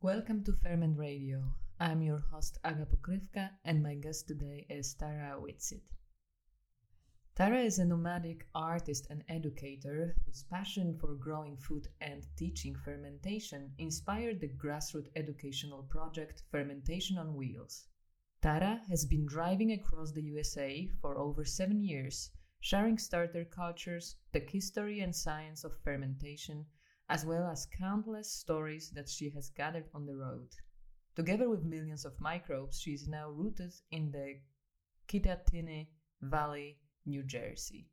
Welcome to Ferment Radio. I'm your host Aga Pokrivka, and my guest today is Tara Whitsitt. Tara is a nomadic artist and educator whose passion for growing food and teaching fermentation inspired the grassroots educational project Fermentation on Wheels. Tara has been driving across the USA for over seven years, sharing starter cultures, the history and science of fermentation, as well as countless stories that she has gathered on the road. Together with millions of microbes, she is now rooted in the Kittatinny Valley, New Jersey.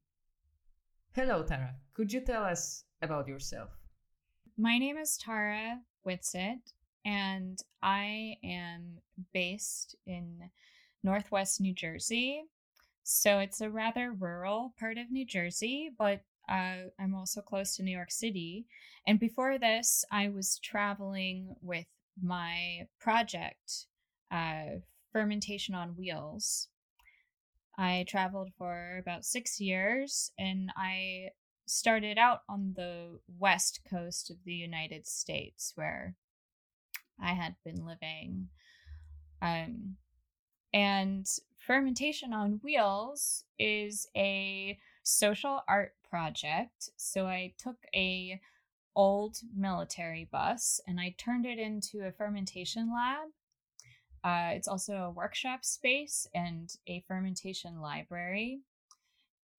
Hello, Tara. Could you tell us about yourself? My name is Tara Whitsitt, and I am based in Northwest New Jersey. So it's a rather rural part of New Jersey, but uh, I'm also close to New York City. And before this, I was traveling with my project, uh, Fermentation on Wheels. I traveled for about six years and I started out on the west coast of the United States where I had been living. Um, and Fermentation on Wheels is a social art project. So I took a old military bus and I turned it into a fermentation lab. Uh, it's also a workshop space and a fermentation library.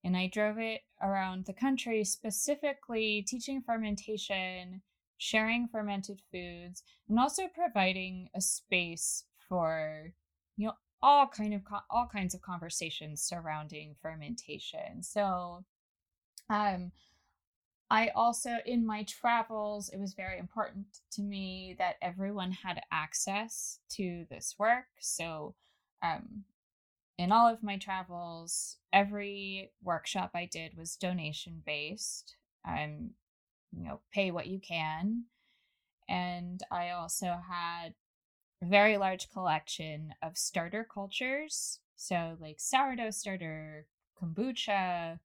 And I drove it around the country, specifically teaching fermentation, sharing fermented foods, and also providing a space for you know all kind of all kinds of conversations surrounding fermentation. So um I also in my travels it was very important to me that everyone had access to this work. So um in all of my travels, every workshop I did was donation based. Um you know, pay what you can. And I also had a very large collection of starter cultures. So, like sourdough starter, kombucha,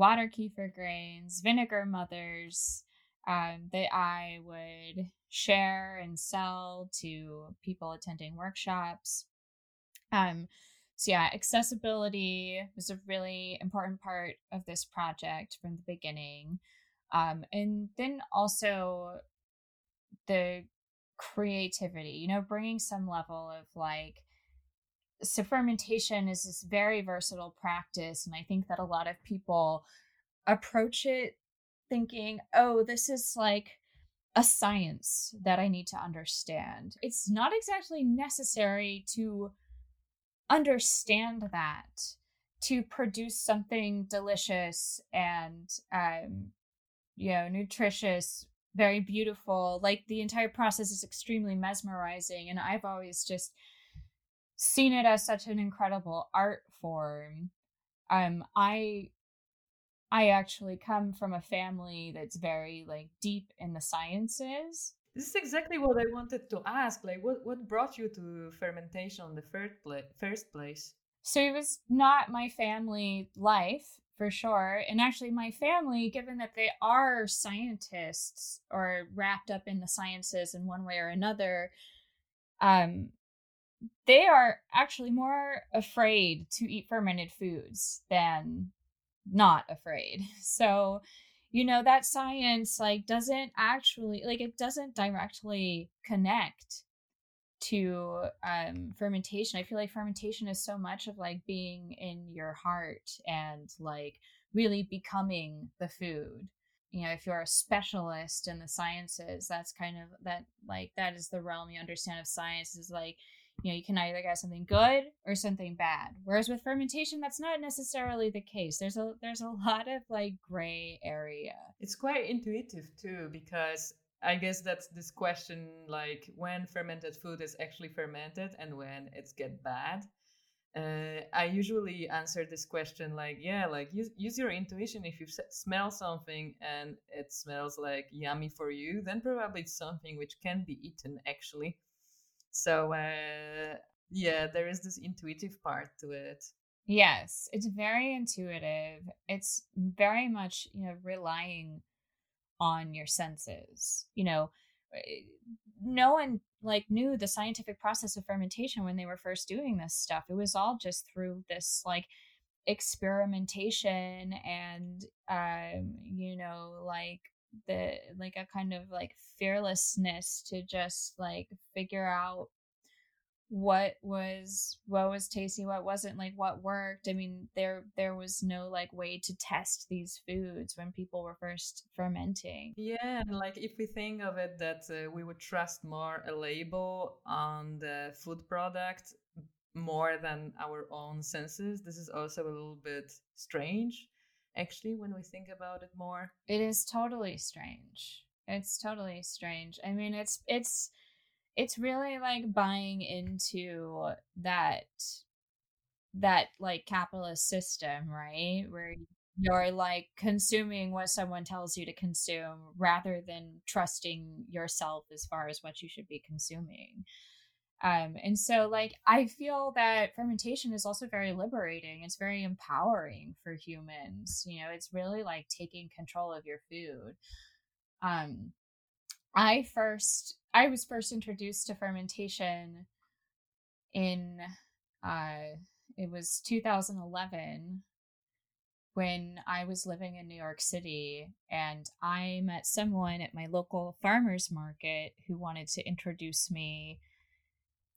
water kefir grains, vinegar mothers um, that I would share and sell to people attending workshops. Um, so, yeah, accessibility was a really important part of this project from the beginning. Um, and then also the creativity, you know, bringing some level of like, so fermentation is this very versatile practice. And I think that a lot of people approach it thinking, oh, this is like a science that I need to understand. It's not exactly necessary to understand that to produce something delicious and um, you know, nutritious, very beautiful. Like the entire process is extremely mesmerizing. And I've always just seen it as such an incredible art form. Um, I I actually come from a family that's very like deep in the sciences. This is exactly what I wanted to ask. Like, what what brought you to fermentation in the first place? First place. So it was not my family life for sure. And actually, my family, given that they are scientists or wrapped up in the sciences in one way or another, um, they are actually more afraid to eat fermented foods than not afraid. So, you know, that science like doesn't actually like it doesn't directly connect to um, fermentation. I feel like fermentation is so much of like being in your heart and like really becoming the food. You know, if you're a specialist in the sciences, that's kind of that like that is the realm you understand of science is like, you know, you can either get something good or something bad. Whereas with fermentation, that's not necessarily the case. There's a there's a lot of like gray area. It's quite intuitive too, because I guess that's this question like when fermented food is actually fermented and when it's get bad. Uh, I usually answer this question like, yeah, like use, use your intuition. If you s- smell something and it smells like yummy for you, then probably it's something which can be eaten actually. So, uh, yeah, there is this intuitive part to it. Yes, it's very intuitive. It's very much, you know, relying on your senses. You know, eh, no one like knew the scientific process of fermentation when they were first doing this stuff. It was all just through this like experimentation and um you know like the like a kind of like fearlessness to just like figure out what was what was tasty what wasn't like what worked. I mean there there was no like way to test these foods when people were first fermenting. Yeah like if we think of it that uh, we would trust more a label on the food product more than our own senses this is also a little bit strange actually when we think about it more. It is totally strange. It's totally strange. I mean it's it's it's really like buying into that that like capitalist system right? Where you're like consuming what someone tells you to consume rather than trusting yourself as far as what you should be consuming um, and so, like, I feel that fermentation is also very liberating. It's very empowering for humans. You know, it's really like taking control of your food. Um, I first, I was first introduced to fermentation in, uh, it was 2011 when I was living in New York City, and I met someone at my local farmers market who wanted to introduce me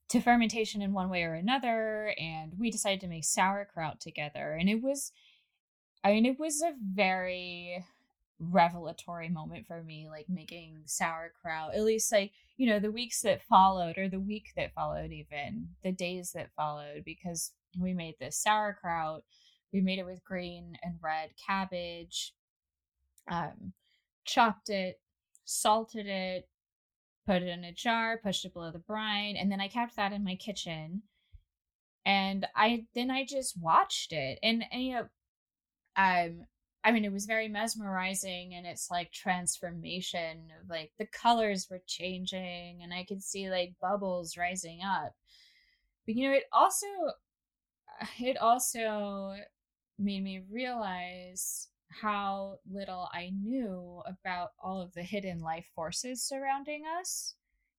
to fermentation in one way or another and we decided to make sauerkraut together and it was i mean it was a very revelatory moment for me like making sauerkraut at least like you know the weeks that followed or the week that followed even the days that followed because we made this sauerkraut we made it with green and red cabbage um chopped it salted it put it in a jar, pushed it below the brine, and then I kept that in my kitchen. And I then I just watched it, and, and you know, um, I mean, it was very mesmerizing, and it's like transformation of like the colors were changing, and I could see like bubbles rising up. But you know, it also, it also made me realize how little I knew about all of the hidden life forces surrounding us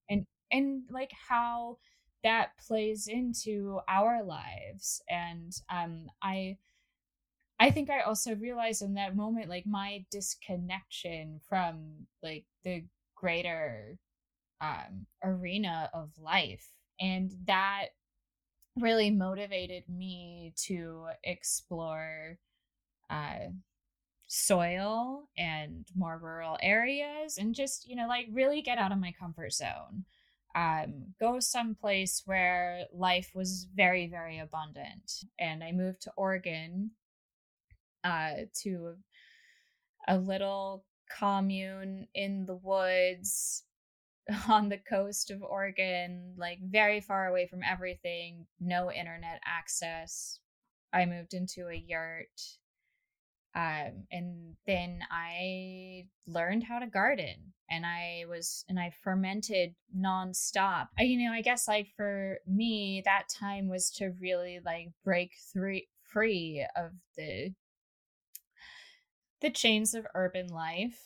and and like how that plays into our lives. And um I I think I also realized in that moment like my disconnection from like the greater um arena of life. And that really motivated me to explore uh soil and more rural areas and just you know like really get out of my comfort zone. Um, go someplace where life was very very abundant. And i moved to oregon uh, to a little commune in the woods on the coast of oregon like very far away from everything no internet access. I moved into a yurt um, and then I learned how to garden and I was, and I fermented nonstop. I, you know, I guess like for me, that time was to really like break through free of the, the chains of urban life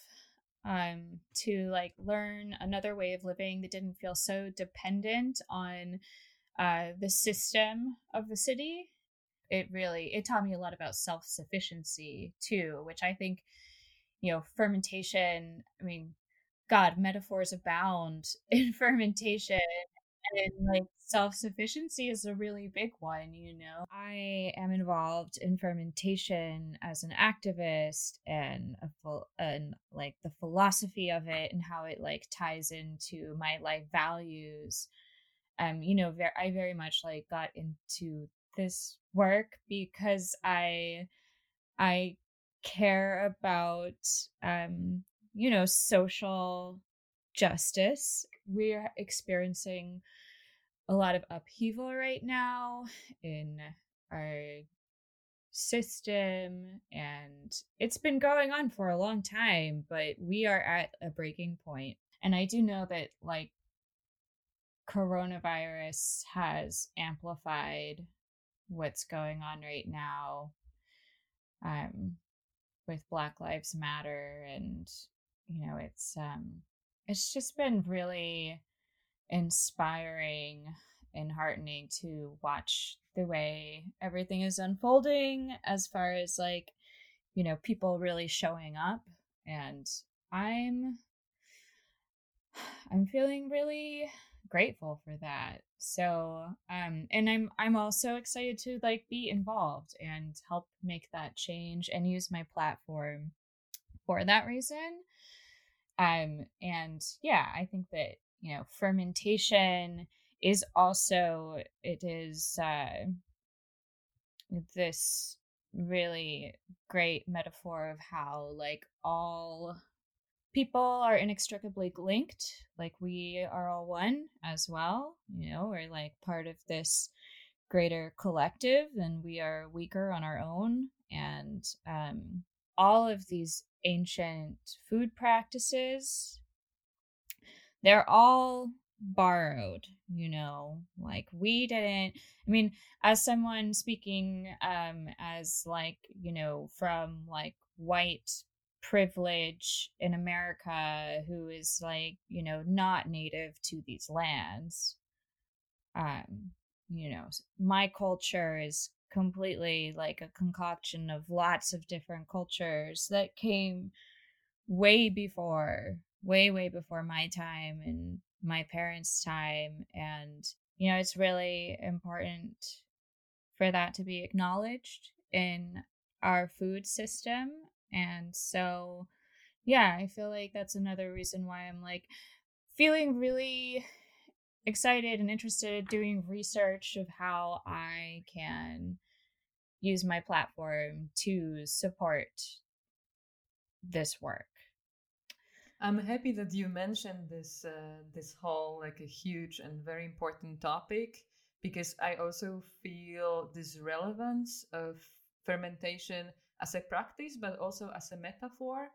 um to like learn another way of living that didn't feel so dependent on uh the system of the city it really it taught me a lot about self-sufficiency too which i think you know fermentation i mean god metaphors abound in fermentation and like self-sufficiency is a really big one you know? I am involved in fermentation as an activist and a and like the philosophy of it and how it like ties into my life values. Um you know ver- i very much like got into this work because I I care about um you know social justice. We're experiencing a lot of upheaval right now in our system and it's been going on for a long time but we are at a breaking point and i do know that like coronavirus has amplified what's going on right now um, with Black Lives Matter, and you know, it's um, it's just been really inspiring and heartening to watch the way everything is unfolding as far as like you know people really showing up and i'm i'm feeling really grateful for that. So um and i'm i'm also excited to like be involved and help make that change and use my platform for that reason. Um and yeah i think that you know fermentation is also it is uh this really great metaphor of how like all people are inextricably linked like we are all one as well you know we're like part of this greater collective and we are weaker on our own. And um, all of these ancient food practices they're all borrowed you know like we didn't i mean as someone speaking um as like you know from like white privilege in america who is like you know not native to these lands um you know my culture is completely like a concoction of lots of different cultures that came way before way way before my time and my parents' time. And, you know, it's really important for that to be acknowledged in our food system. And so, yeah, I feel like that's another reason why I'm like feeling really excited and interested doing research of how I can use my platform to support this work. I'm happy that you mentioned this uh, this whole like a huge and very important topic because I also feel this relevance of fermentation as a practice, but also as a metaphor.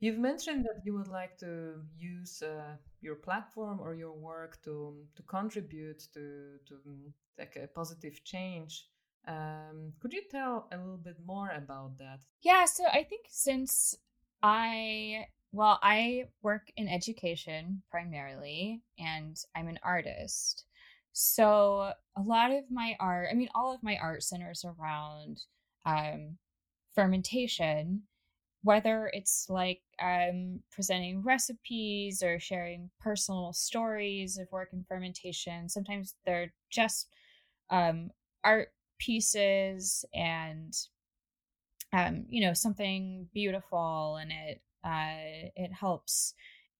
You've mentioned that you would like to use uh, your platform or your work to to contribute to to like a positive change. Um, could you tell a little bit more about that? Yeah, so I think since I well, I work in education primarily, and I'm an artist. So a lot of my art, I mean, all of my art centers around um, fermentation, whether it's like um, presenting recipes or sharing personal stories of work in fermentation. Sometimes they're just um, art pieces and um, you know something beautiful and it uh, it helps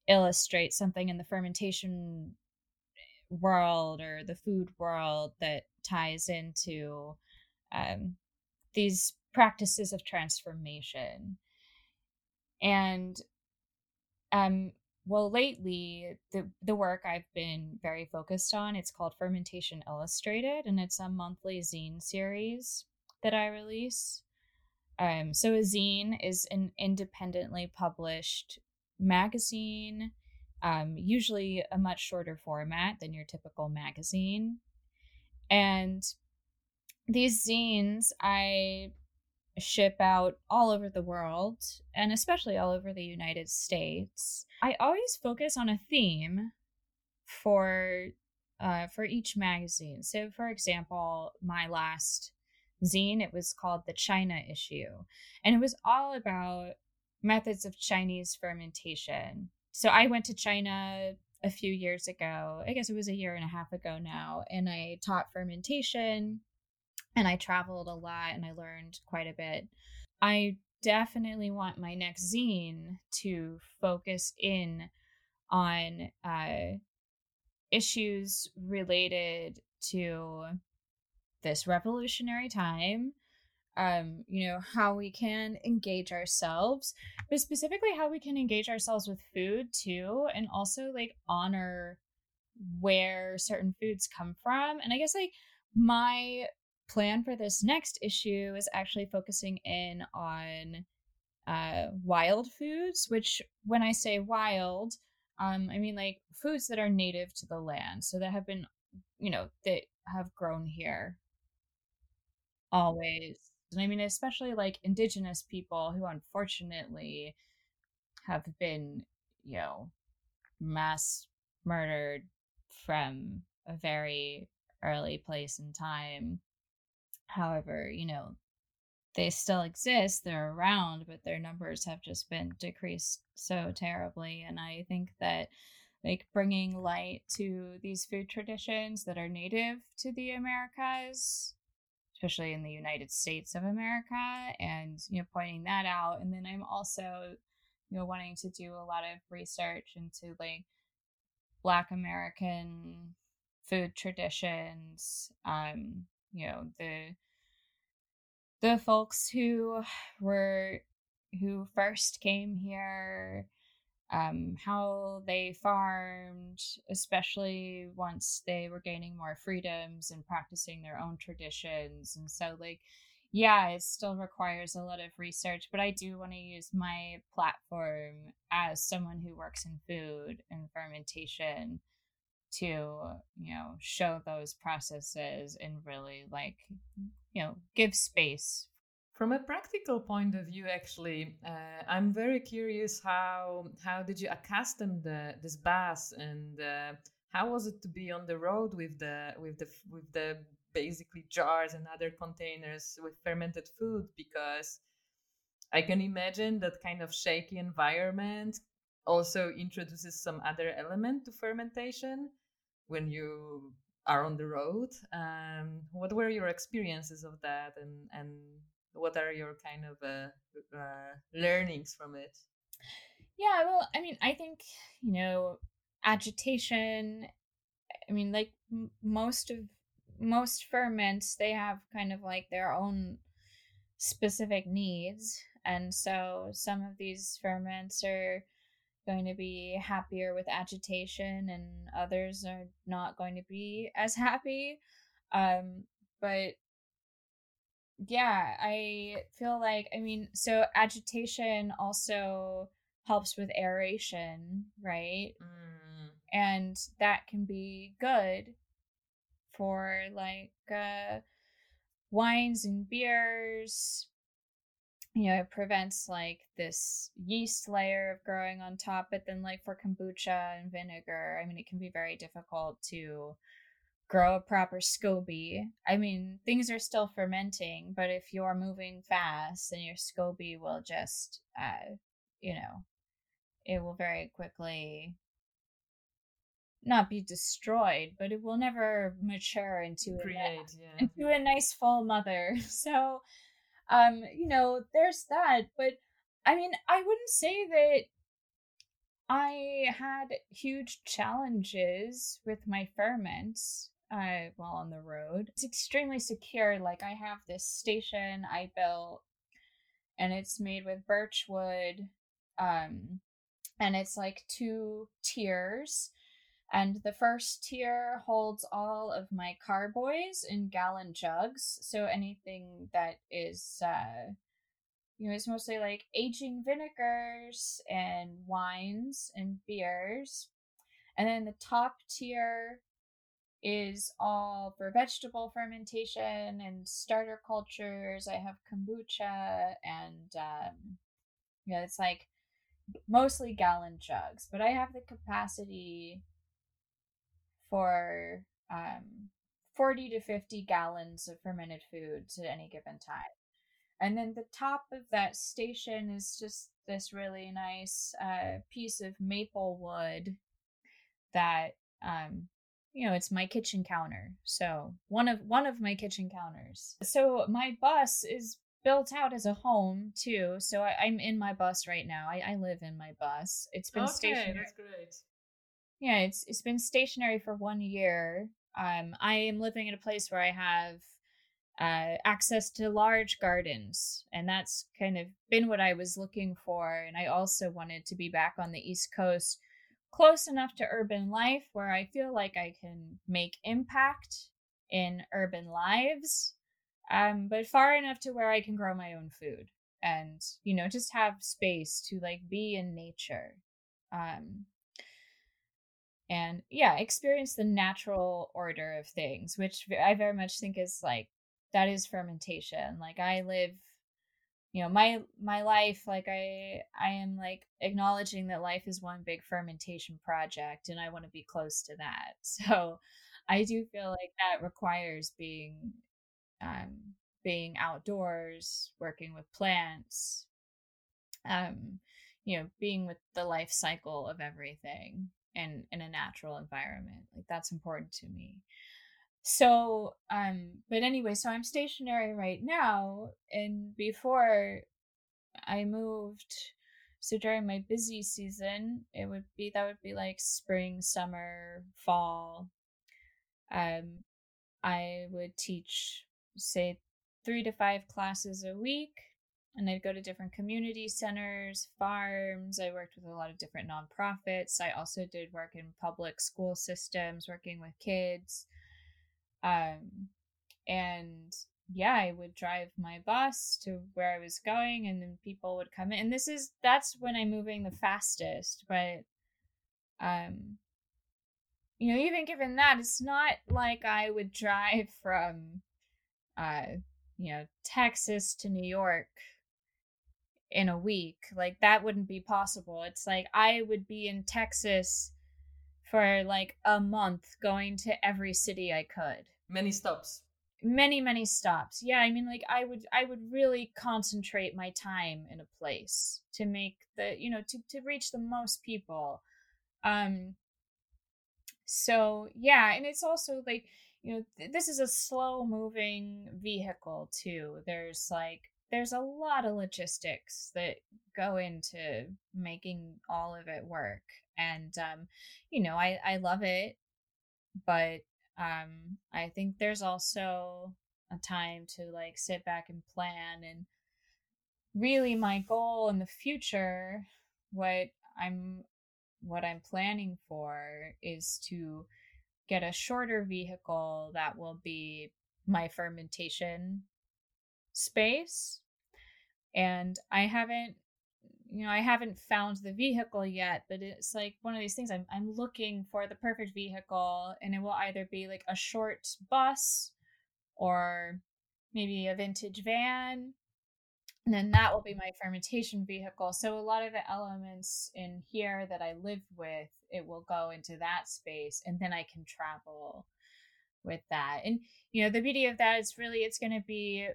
illustrate something in the fermentation world or the food world that ties into um, these practices of transformation. And um, well, lately the the work I've been very focused on it's called Fermentation Illustrated, and it's a monthly zine series that I release. Um, so a zine is an independently published magazine, um, usually a much shorter format than your typical magazine. And these zines I ship out all over the world and especially all over the United States. I always focus on a theme for uh, for each magazine. So, for example, my last zine. It was called The China Issue. And it was all about methods of Chinese fermentation. So I went to China a few years ago. I guess it was a year and a half ago now. And I taught fermentation and I traveled a lot and I learned quite a bit. I definitely want my next zine to focus in on uh, issues related to this revolutionary time um you know how we can engage ourselves but specifically how we can engage ourselves with food too and also like honor where certain foods come from and i guess like my plan for this next issue is actually focusing in on uh wild foods which when i say wild um i mean like foods that are native to the land so that have been you know that have grown here always. And I mean, especially like indigenous people who unfortunately have been, you know, mass murdered from a very early place in time. However, you know, they still exist, they're around, but their numbers have just been decreased so terribly. And I think that like bringing light to these food traditions that are native to the Americas, especially in the United States of America, and you know, pointing that out. And then I'm also, you know, wanting to do a lot of research into like Black American food traditions, um, you know, the the folks who were who first came here um, how they farmed, especially once they were gaining more freedoms and practicing their own traditions. And so, like, yeah, it still requires a lot of research, but I do want to use my platform as someone who works in food and fermentation to, you know, show those processes and really, like, you know, give space. From a practical point of view, actually, uh, I'm very curious how how did you accustom the this bass and uh, how was it to be on the road with the with the with the basically jars and other containers with fermented food? Because I can imagine that kind of shaky environment also introduces some other element to fermentation when you are on the road. Um, what were your experiences of that and and what are your kind of uh, uh, learnings from it? Yeah, well, I mean, I think you know, agitation. I mean, like m- most of most ferments, they have kind of like their own specific needs, and so some of these ferments are going to be happier with agitation, and others are not going to be as happy. Um, but yeah, I feel like, I mean, so agitation also helps with aeration, right? Mm. And that can be good for like uh, wines and beers. You know, it prevents like this yeast layer of growing on top. But then, like for kombucha and vinegar, I mean, it can be very difficult to grow a proper SCOBY. I mean, things are still fermenting, but if you're moving fast, then your SCOBY will just, uh, you know, it will very quickly not be destroyed, but it will never mature into Create, a, yeah. into a nice full mother. So, um, you know, there's that. But I mean, I wouldn't say that I had huge challenges with my ferments uh, while on the road. It's extremely secure. Like I have this station I built, and it's made with birch wood, um, and it's like two tiers. And the first tier holds all of my carboys in gallon jugs. So anything that is, uh, you know, it's mostly like aging vinegars and wines and beers. And then the top tier is all for vegetable fermentation and starter cultures. I have kombucha and um, yeah, it's like mostly gallon jugs, but I have the capacity for um, 40 to 50 gallons of fermented foods at any given time. And then the top of that station is just this really nice uh, piece of maple wood that um, you know it's my kitchen counter. So one of one of my kitchen counters. So my bus is built out as a home too so I, am in my bus right now. I, I live in my bus. It's been okay, stationary that's great yeah it's it's been stationary for one year. Um i am living in a place where i have uh, access to large gardens and that's kind of been what i was looking for and i also wanted to be back on the east coast close enough to urban life where I feel like I can make impact in urban lives, um, but far enough to where I can grow my own food and you know just have space to like be in nature. Um and yeah experience the natural order of things which i very much think is like that is fermentation like i live you know my my life like i i am like acknowledging that life is one big fermentation project and i want to be close to that so i do feel like that requires being um being outdoors working with plants um you know being with the life cycle of everything and in a natural environment like that's important to me. So um but anyway so i'm stationary right now and before i moved so during my busy season it would be that would be like spring summer fall um i would teach say three to five classes a week and I'd go to different community centers, farms. I worked with a lot of different nonprofits. I also did work in public school systems, working with kids. Um, and yeah, I would drive my bus to where I was going, and then people would come in. And this is that's when I'm moving the fastest. But, um, you know, even given that, it's not like I would drive from, uh, you know, Texas to New York in a week. Like that wouldn't be possible. It's like I would be in Texas for like a month going to every city I could. Many stops. Many many stops. Yeah, I mean like I would I would really concentrate my time in a place to make the, you know, to to reach the most people. Um so yeah, and it's also like you know th- this is a slow moving vehicle too. There's like there's a lot of logistics that go into making all of it work and um you know i i love it but um i think there's also a time to like sit back and plan and really my goal in the future what i'm what i'm planning for is to get a shorter vehicle that will be my fermentation space and i haven't you know i haven't found the vehicle yet but it's like one of these things i'm i'm looking for the perfect vehicle and it will either be like a short bus or maybe a vintage van and then that will be mm-hmm. my fermentation vehicle so a lot of the elements in here that i live with it will go into that space and then i can travel with that and you know the beauty of that is really it's going to be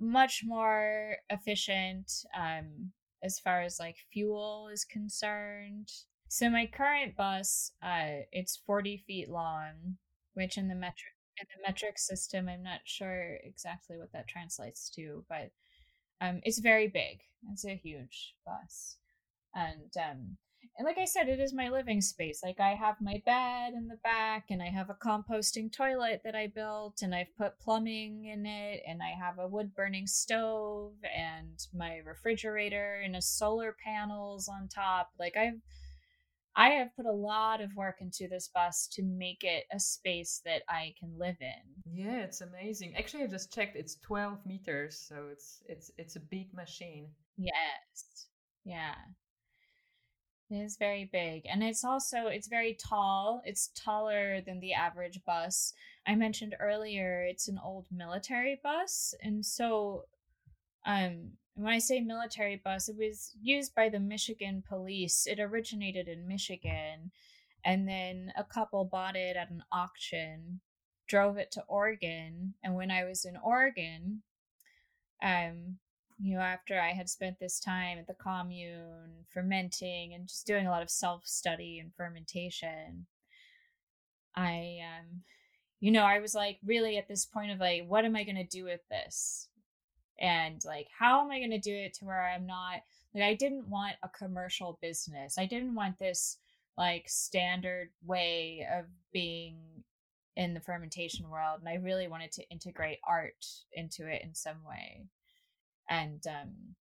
much more efficient um, as far as like fuel is concerned. So my current bus, uh, it's 40 feet long, which in the metric in the metric system, I'm not sure exactly what that translates to, but um, it's very big. It's a huge bus, and um, and like I said, it is my living space. Like I have my bed in the back and I have a composting toilet that I built and I've put plumbing in it and I have a wood burning stove and my refrigerator and a solar panels on top. Like I've I have put a lot of work into this bus to make it a space that I can live in. Yeah, it's amazing. Actually, I just checked. It's 12 meters, so it's it's it's a big machine. Yes. Yeah. It is very big and it's also it's very tall. It's taller than the average bus. I mentioned earlier it's an old military bus and so um when I say military bus, it was used by the Michigan police. It originated in Michigan and then a couple bought it at an auction, drove it to Oregon, and when I was in Oregon, um you know, after I had spent this time at the commune fermenting and just doing a lot of self study and fermentation, I, um, you know, I was like really at this point of like, what am I going to do with this? And like, how am I going to do it to where I'm not, like, I didn't want a commercial business. I didn't want this like standard way of being in the fermentation world. And I really wanted to integrate art into it in some way and um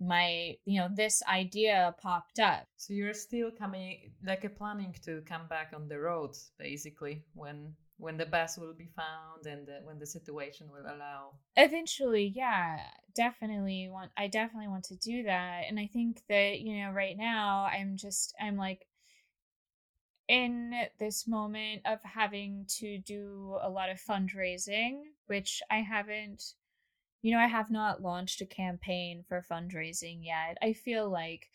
my you know this idea popped up. So you're still coming like a planning to come back on the road basically when when the bus will be found and the, when the situation will allow? Eventually yeah definitely want i definitely want to do that and i think that you know right now i'm just i'm like in this moment of having to do a lot of fundraising which i haven't you know, I have not launched a campaign for fundraising yet. I feel like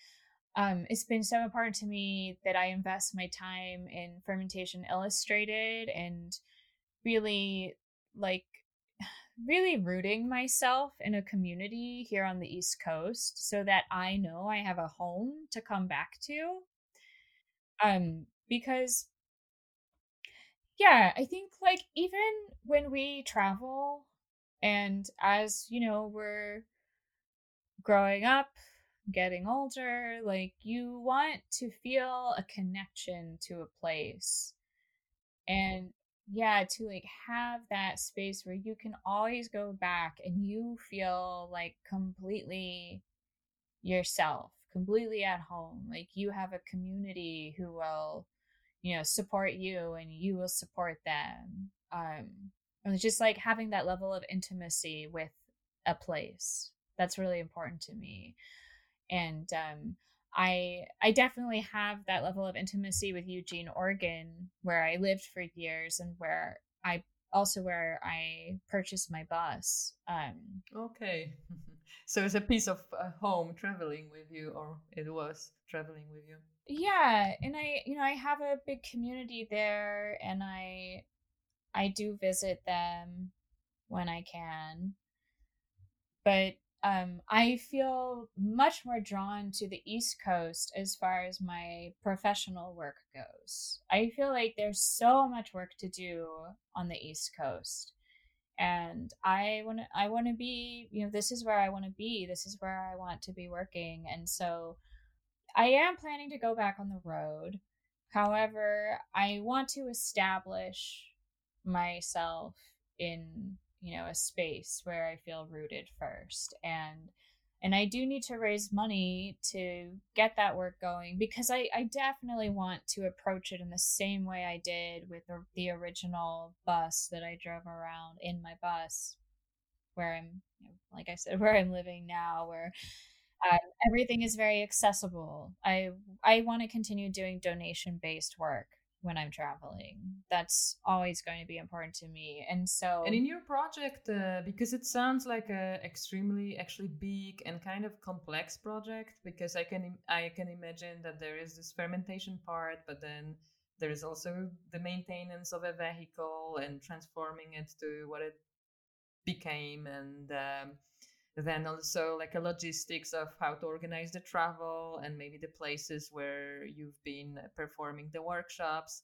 um, it's been so important to me that I invest my time in Fermentation Illustrated and really like really rooting myself in a community here on the East Coast so that I know I have a home to come back to. Um, because yeah, I think like even when we travel and as you know, we're growing up, getting older, like you want to feel a connection to a place. And yeah, to like have that space where you can always go back and you feel like completely yourself, completely at home. Like you have a community who will, you know, support you and you will support them. Um, and it's just like having that level of intimacy with a place. That's really important to me. And um, I I definitely have that level of intimacy with Eugene, Oregon, where I lived for years and where I also where I purchased my bus. Um, okay, so it's a piece of uh, home traveling with you, or it was traveling with you. Yeah, and I you know I have a big community there, and I I do visit them when I can, but um, I feel much more drawn to the East Coast as far as my professional work goes. I feel like there's so much work to do on the East Coast. And I want to I want to be, you know, this is where I want to be. This is where I want to be working. And so I am planning to go back on the road. However, I want to establish myself in you know a space where i feel rooted first. And and i do need to raise money to get that work going because i i definitely want to approach it in the same way i did with the, the original bus that i drove around in my bus where i'm you know, like i said where i'm living now where um, everything is very accessible. I i want to continue doing donation based work when I'm traveling. That's always going to be important to me. And so And in your project uh, because it sounds like a extremely actually big and kind of complex project because I can I can imagine that there is this fermentation part but then there is also the maintenance of a vehicle and transforming it to what it became and um, then also like a logistics of how to organize the travel and maybe the places where you've been performing the workshops.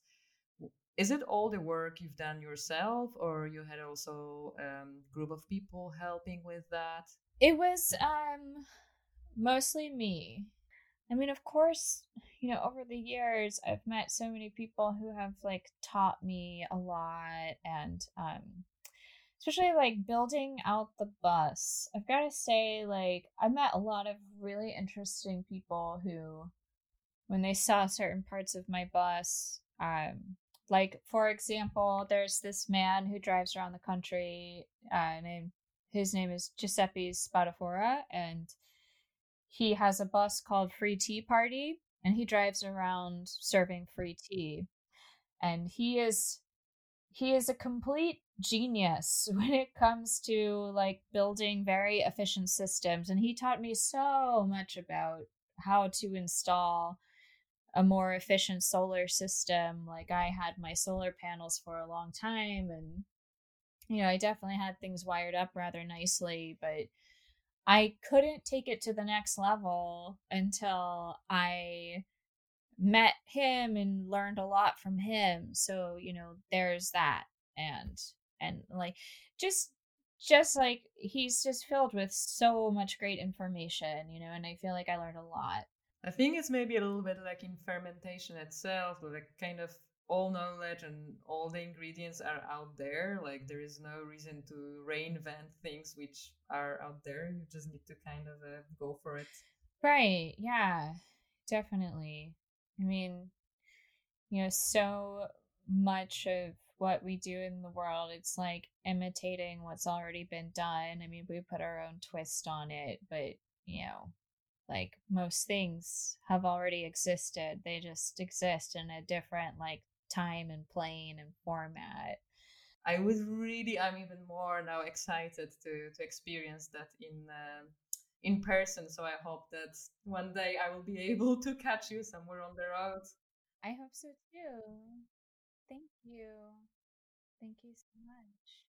Is it all the work you've done yourself or you had also a um, group of people helping with that? It was um mostly me. I mean of course you know over the years i've met so many people who have like taught me a lot and um especially like building out the bus. I've got to say, like, I met a lot of really interesting people who, when they saw certain parts of my bus, um, like for example, there's this man who drives around the country, uh, named his name is Giuseppe Spadafora, and he has a bus called Free Tea Party, and he drives around serving free tea, and he is he is a complete genius when it comes to like building very efficient systems and he taught me so much about how to install a more efficient solar system like i had my solar panels for a long time and you know i definitely had things wired up rather nicely but i couldn't take it to the next level until i met him and learned a lot from him so you know there's that and and like just just like he's just filled with so much great information you know and i feel like i learned a lot. I think it's maybe a little bit like in fermentation itself like kind of all knowledge and all the ingredients are out there like there is no reason to reinvent things which are out there you just need to kind of uh, go for it. Right yeah definitely i mean you know so much of what we do in the world. It's like imitating what's already been done. I mean, we put our own twist on it, but you know, like most things have already existed. They just exist in a different like time and plane and format. I would really, I'm even more now excited to to experience that in uh, in person. So I hope that one day I will be able to catch you somewhere on the road. I hope so too. Thank you. Thank you so much.